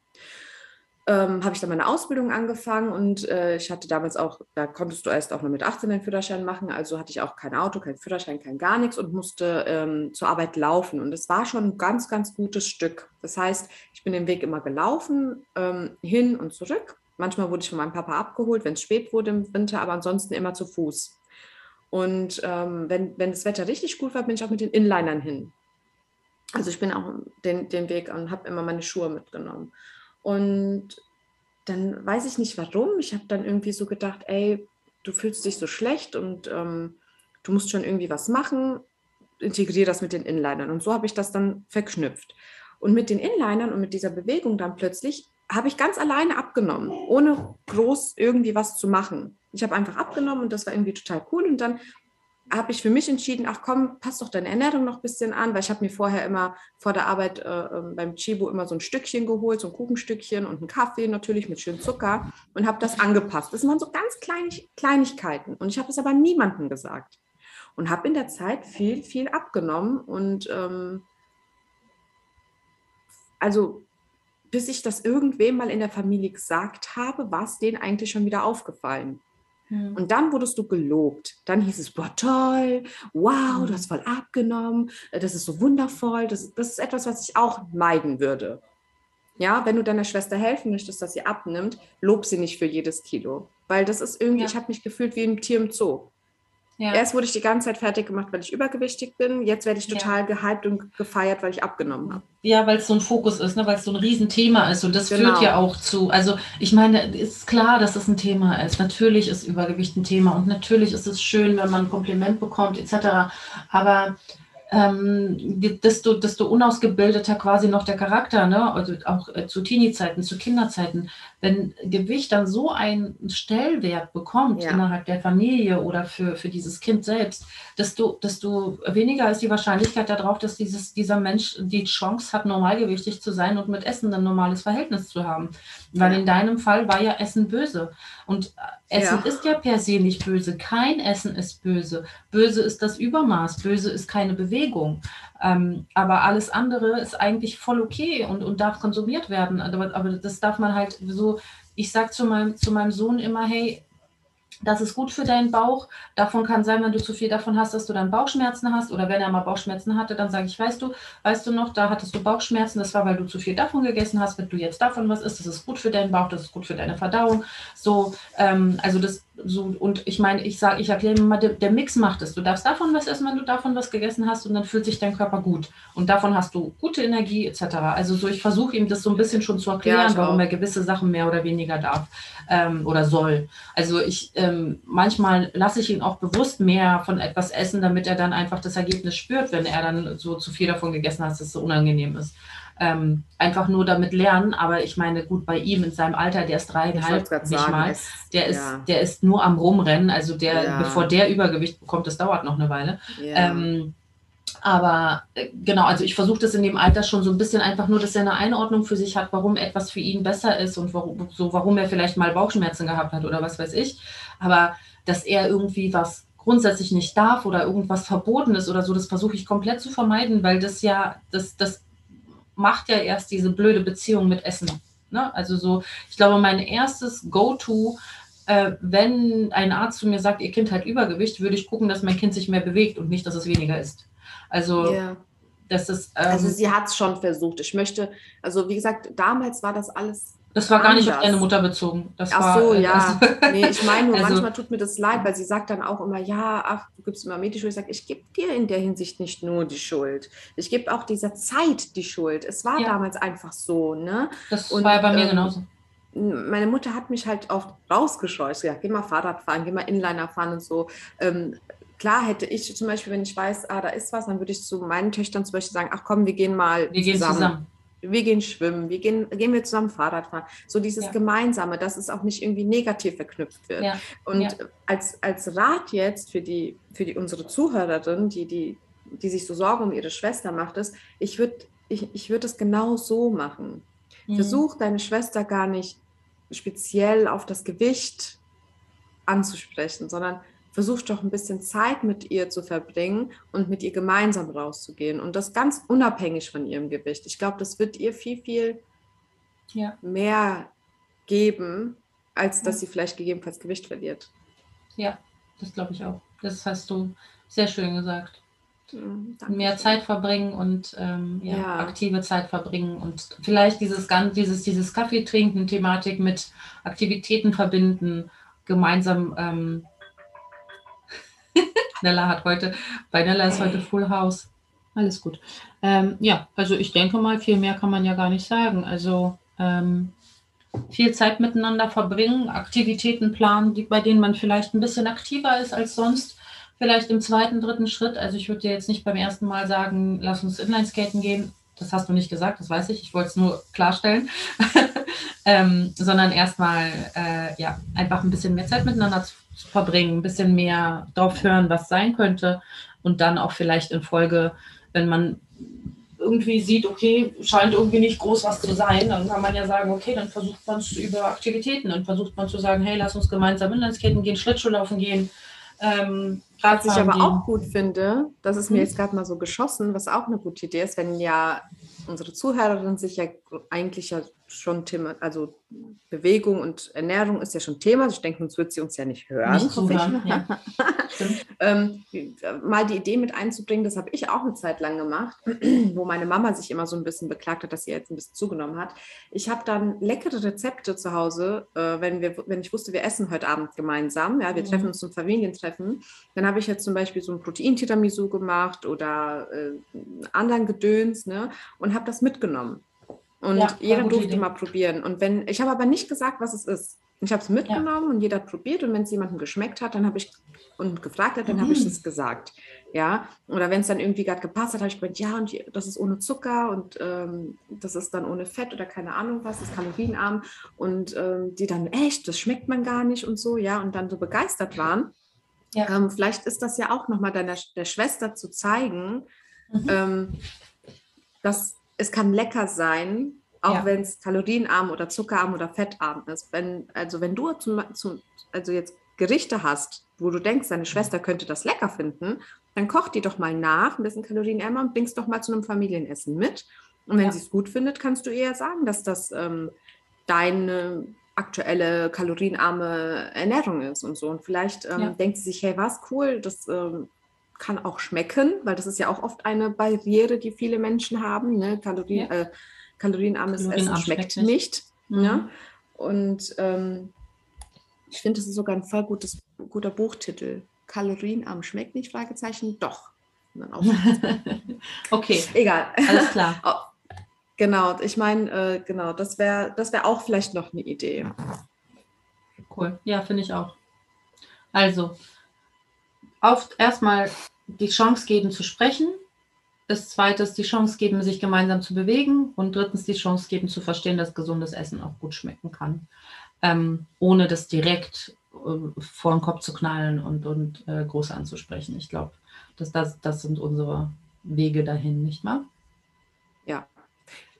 ähm, habe ich dann meine Ausbildung angefangen und äh, ich hatte damals auch, da konntest du erst auch nur mit 18 den Führerschein machen, also hatte ich auch kein Auto, kein Führerschein, kein gar nichts und musste ähm, zur Arbeit laufen und es war schon ein ganz, ganz gutes Stück. Das heißt, ich bin den Weg immer gelaufen, ähm, hin und zurück. Manchmal wurde ich von meinem Papa abgeholt, wenn es spät wurde im Winter, aber ansonsten immer zu Fuß. Und ähm, wenn, wenn das Wetter richtig gut war, bin ich auch mit den Inlinern hin. Also ich bin auch den, den Weg und habe immer meine Schuhe mitgenommen. Und dann weiß ich nicht warum. Ich habe dann irgendwie so gedacht, ey, du fühlst dich so schlecht und ähm, du musst schon irgendwie was machen. Integriere das mit den Inlinern. Und so habe ich das dann verknüpft. Und mit den Inlinern und mit dieser Bewegung dann plötzlich habe ich ganz alleine abgenommen, ohne groß irgendwie was zu machen. Ich habe einfach abgenommen und das war irgendwie total cool. Und dann habe ich für mich entschieden, ach komm, pass doch deine Ernährung noch ein bisschen an, weil ich habe mir vorher immer vor der Arbeit äh, ähm, beim Chibo immer so ein Stückchen geholt, so ein Kuchenstückchen und einen Kaffee natürlich mit schön Zucker und habe das angepasst. Das waren so ganz kleine Kleinigkeiten und ich habe es aber niemandem gesagt und habe in der Zeit viel, viel abgenommen und ähm, also bis ich das irgendwem mal in der Familie gesagt habe, war es denen eigentlich schon wieder aufgefallen. Hm. Und dann wurdest du gelobt. Dann hieß es, boah, toll, wow, du hm. hast voll abgenommen, äh, das ist so wundervoll. Das, das ist etwas, was ich auch meiden würde. Ja, wenn du deiner Schwester helfen möchtest, dass sie abnimmt, lob sie nicht für jedes Kilo. Weil das ist irgendwie, ja. ich habe mich gefühlt wie ein Tier im Zoo. Ja. Erst wurde ich die ganze Zeit fertig gemacht, weil ich übergewichtig bin. Jetzt werde ich total ja. gehypt und gefeiert, weil ich abgenommen habe. Ja, weil es so ein Fokus ist, ne? weil es so ein Riesenthema ist. Und das genau. führt ja auch zu, also ich meine, ist klar, dass es ein Thema ist. Natürlich ist Übergewicht ein Thema und natürlich ist es schön, wenn man ein Kompliment bekommt, etc. Aber ähm, desto, desto unausgebildeter quasi noch der Charakter, ne? also auch äh, zu Teenie-Zeiten, zu Kinderzeiten. Wenn Gewicht dann so einen Stellwert bekommt ja. innerhalb der Familie oder für, für dieses Kind selbst, desto, desto weniger ist die Wahrscheinlichkeit darauf, dass dieses, dieser Mensch die Chance hat, normalgewichtig zu sein und mit Essen ein normales Verhältnis zu haben. Weil ja. in deinem Fall war ja Essen böse. Und Essen ja. ist ja per se nicht böse. Kein Essen ist böse. Böse ist das Übermaß. Böse ist keine Bewegung. Ähm, aber alles andere ist eigentlich voll okay und, und darf konsumiert werden. Aber, aber das darf man halt so. Ich sage zu meinem, zu meinem Sohn immer, hey, das ist gut für deinen Bauch. Davon kann sein, wenn du zu viel davon hast, dass du dann Bauchschmerzen hast. Oder wenn er mal Bauchschmerzen hatte, dann sage ich, weißt du, weißt du noch, da hattest du Bauchschmerzen. Das war, weil du zu viel davon gegessen hast. Wenn du jetzt davon was isst, das ist gut für deinen Bauch, das ist gut für deine Verdauung. So, ähm, also das so, und ich meine, ich sage, ich erkläre immer, der, der, Mix macht es. Du darfst davon was essen, wenn du davon was gegessen hast und dann fühlt sich dein Körper gut. Und davon hast du gute Energie etc. Also so, ich versuche ihm das so ein bisschen schon zu erklären, ja, warum er gewisse Sachen mehr oder weniger darf ähm, oder soll. Also ich ähm, manchmal lasse ich ihn auch bewusst mehr von etwas essen, damit er dann einfach das Ergebnis spürt, wenn er dann so zu viel davon gegessen hat, dass es so unangenehm ist ähm, einfach nur damit lernen. Aber ich meine, gut, bei ihm in seinem Alter, der ist dreieinhalb, nicht sagen, mal, der ist, ja. der ist nur am Rumrennen. Also der, ja. bevor der Übergewicht bekommt, das dauert noch eine Weile. Ja. Ähm, aber äh, genau, also ich versuche das in dem Alter schon so ein bisschen einfach nur, dass er eine Einordnung für sich hat, warum etwas für ihn besser ist und warum, so, warum er vielleicht mal Bauchschmerzen gehabt hat oder was weiß ich. Aber dass er irgendwie was grundsätzlich nicht darf oder irgendwas verboten ist oder so, das versuche ich komplett zu vermeiden, weil das ja, das, das macht ja erst diese blöde Beziehung mit Essen. Ne? Also so, ich glaube, mein erstes Go-To, äh, wenn ein Arzt zu mir sagt, ihr Kind hat Übergewicht, würde ich gucken, dass mein Kind sich mehr bewegt und nicht, dass es weniger isst. Also yeah. das ist. Ähm, also sie hat es schon versucht. Ich möchte, also wie gesagt, damals war das alles Das war gar nicht auf deine Mutter bezogen. Das ach war, so, äh, ja. also- nee, ich meine nur, Also- manchmal tut mir das leid, weil sie sagt dann auch immer, ja, ach, du gibst immer mir die Schuld. Ich sage, ich gebe dir in der Hinsicht nicht nur die Schuld. Ich gebe auch dieser Zeit die Schuld. Es war Ja. damals einfach so, ne? Das Und, war ja bei mir ähm, genauso. meine Mutter hat mich halt oft rausgescheucht. Ja, geh mal Fahrrad fahren, geh mal Inliner fahren und so. Ähm, klar hätte ich zum Beispiel, wenn ich weiß, ah, da ist was, dann würde ich zu meinen Töchtern zum Beispiel sagen, ach komm, wir gehen mal Wir gehen zusammen. Wir gehen schwimmen, wir gehen, gehen wir zusammen Fahrrad fahren. So dieses Ja. Gemeinsame, dass es auch nicht irgendwie negativ verknüpft wird. Ja. Und Ja. als, als Rat jetzt für die, für die unsere Zuhörerin, die, die, die sich so Sorgen um ihre Schwester macht, ist, ich würde ich, ich würd es genau so machen. Mhm. Versuch deine Schwester gar nicht speziell auf das Gewicht anzusprechen, sondern versuch doch ein bisschen Zeit mit ihr zu verbringen und mit ihr gemeinsam rauszugehen. Und das ganz unabhängig von ihrem Gewicht. Ich glaube, das wird ihr viel, viel Ja. mehr geben, als dass sie vielleicht gegebenenfalls Gewicht verliert. Ja, das glaube ich auch. Das hast du sehr schön gesagt. Mhm, danke Mehr. Zeit verbringen und ähm, ja, Ja. aktive Zeit verbringen und vielleicht dieses ganz, dieses, dieses Kaffee trinken Thematik mit Aktivitäten verbinden, gemeinsam. Ähm, Nella hat heute, bei Nella ist heute Full House. Alles gut. Ähm, ja, also ich denke mal, viel mehr kann man ja gar nicht sagen. Also ähm, viel Zeit miteinander verbringen, Aktivitäten planen, die, bei denen man vielleicht ein bisschen aktiver ist als sonst. Vielleicht im zweiten, dritten Schritt. Also ich würde dir jetzt nicht beim ersten Mal sagen, lass uns Inlineskaten gehen. Das hast du nicht gesagt, das weiß ich. Ich wollte es nur klarstellen. ähm, sondern erstmal äh, ja, einfach ein bisschen mehr Zeit miteinander zu, zu verbringen, ein bisschen mehr drauf hören, was sein könnte. Und dann auch vielleicht in Folge, wenn man irgendwie sieht, okay, scheint irgendwie nicht groß was zu sein, dann kann man ja sagen, okay, dann versucht man es über Aktivitäten. Dann versucht man zu sagen, hey, lass uns gemeinsam Inlineskaten gehen, Schlittschuhlaufen gehen. Ähm, Was ich aber gehen. auch gut finde, das ist mir Mhm. jetzt gerade mal so geschossen, was auch eine gute Idee ist, wenn ja unsere Zuhörerin sich ja eigentlich ja schon Thema, also Bewegung und Ernährung ist ja schon Thema. Also Ich denke, sonst wird sie uns ja nicht hören. Nicht zuhören, ja. Ähm, mal die Idee mit einzubringen, das habe ich auch eine Zeit lang gemacht, wo meine Mama sich immer so ein bisschen beklagt hat, dass sie jetzt ein bisschen zugenommen hat. Ich habe dann leckere Rezepte zu Hause, äh, wenn, wir, wenn ich wusste, wir essen heute Abend gemeinsam, ja, wir Mhm. treffen uns zum Familientreffen, dann habe ich jetzt zum Beispiel so ein Protein-Tiramisu gemacht oder äh, anderen Gedöns ne, und habe das mitgenommen. Und Ja, jeder durfte Idee. mal probieren. Und wenn, ich habe aber nicht gesagt, was es ist. Ich habe es mitgenommen und jeder hat probiert und wenn es jemandem geschmeckt hat, dann habe ich und gefragt hat, dann habe ich Mhm. es gesagt. Ja, oder wenn es dann irgendwie gerade gepasst hat, habe ich gemeint, ja, und das ist ohne Zucker und ähm, das ist dann ohne Fett oder keine Ahnung was, das ist kalorienarm. Und ähm, die dann, echt, das schmeckt man gar nicht und so, ja, und dann so begeistert waren. Ja. Ähm, vielleicht ist das ja auch nochmal deiner der Schwester zu zeigen, Mhm. ähm, dass es kann lecker sein, auch Ja. wenn es kalorienarm oder zuckerarm oder fettarm ist. Wenn, also wenn du zum, zum, also jetzt Gerichte hast, wo du denkst, deine Schwester könnte das lecker finden, dann koch die doch mal nach, ein bisschen kalorienärmer und bringst doch mal zu einem Familienessen mit. Und wenn Ja. sie es gut findet, kannst du eher sagen, dass das ähm, deine aktuelle kalorienarme Ernährung ist und so. Und vielleicht ähm, Ja. denkt sie sich, hey, was cool, das ähm, kann auch schmecken, weil das ist ja auch oft eine Barriere, die viele Menschen haben. Ne? Kalorien, Ja. äh, kalorienarmes Kalorienarm Essen schmeckt, schmeckt nicht. Mhm. Ne? Und ähm, ich finde, das ist sogar ein voll gutes, guter Buchtitel. Kalorienarm schmeckt nicht? Fragezeichen. Doch. Okay, Egal. alles klar. Oh, genau, ich meine, äh, genau, das wäre das wär auch vielleicht noch eine Idee. Cool. Ja, finde ich auch. Also, auf erstmal die Chance geben zu sprechen. Das zweite ist die Chance geben, sich gemeinsam zu bewegen. Und drittens die Chance geben zu verstehen, dass gesundes Essen auch gut schmecken kann. Ähm, ohne das direkt äh, vor den Kopf zu knallen und, und äh, groß anzusprechen. Ich glaube, das, das, das sind unsere Wege dahin, nicht wahr?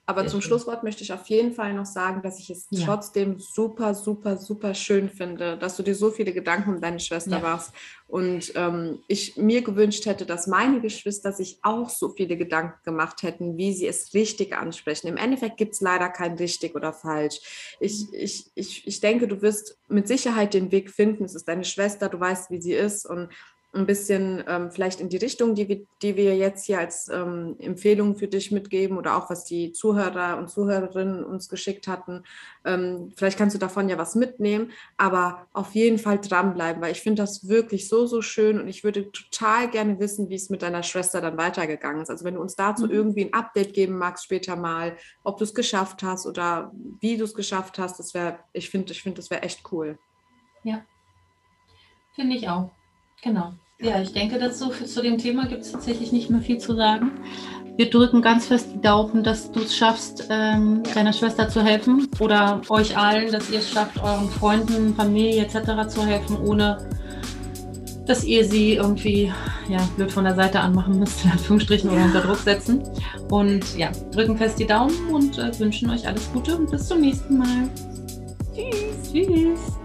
Aber Sehr zum schön. Schlusswort möchte ich auf jeden Fall noch sagen, dass ich es Ja. trotzdem super, super, super schön finde, dass du dir so viele Gedanken um deine Schwester Ja. machst. Und ähm, ich mir gewünscht hätte, dass meine Geschwister sich auch so viele Gedanken gemacht hätten, wie sie es richtig ansprechen. Im Endeffekt gibt es leider kein richtig oder falsch. Ich, ich, ich, ich denke, du wirst mit Sicherheit den Weg finden. Es ist deine Schwester, du weißt, wie sie ist. Und ein bisschen ähm, vielleicht in die Richtung, die wir, die wir jetzt hier als ähm, Empfehlung für dich mitgeben oder auch was die Zuhörer und Zuhörerinnen uns geschickt hatten. Ähm, vielleicht kannst du davon ja was mitnehmen, aber auf jeden Fall dranbleiben, weil ich finde das wirklich so, so schön und ich würde total gerne wissen, wie es mit deiner Schwester dann weitergegangen ist. Also wenn du uns dazu mhm. irgendwie ein Update geben magst später mal, ob du es geschafft hast oder wie du es geschafft hast, das wäre, ich finde, ich finde, das wäre echt cool. Ja, finde ich auch. Genau. Ja, ich denke, dazu zu dem Thema gibt es tatsächlich nicht mehr viel zu sagen. Wir drücken ganz fest die Daumen, dass du es schaffst, ähm, deiner Schwester zu helfen oder euch allen, dass ihr es schafft, euren Freunden, Familie etc. zu helfen, ohne dass ihr sie irgendwie ja, blöd von der Seite anmachen müsst, in Anführungsstrichen, oder unter Druck setzen. Und ja, drücken fest die Daumen und äh, wünschen euch alles Gute und bis zum nächsten Mal. Tschüss. Tschüss.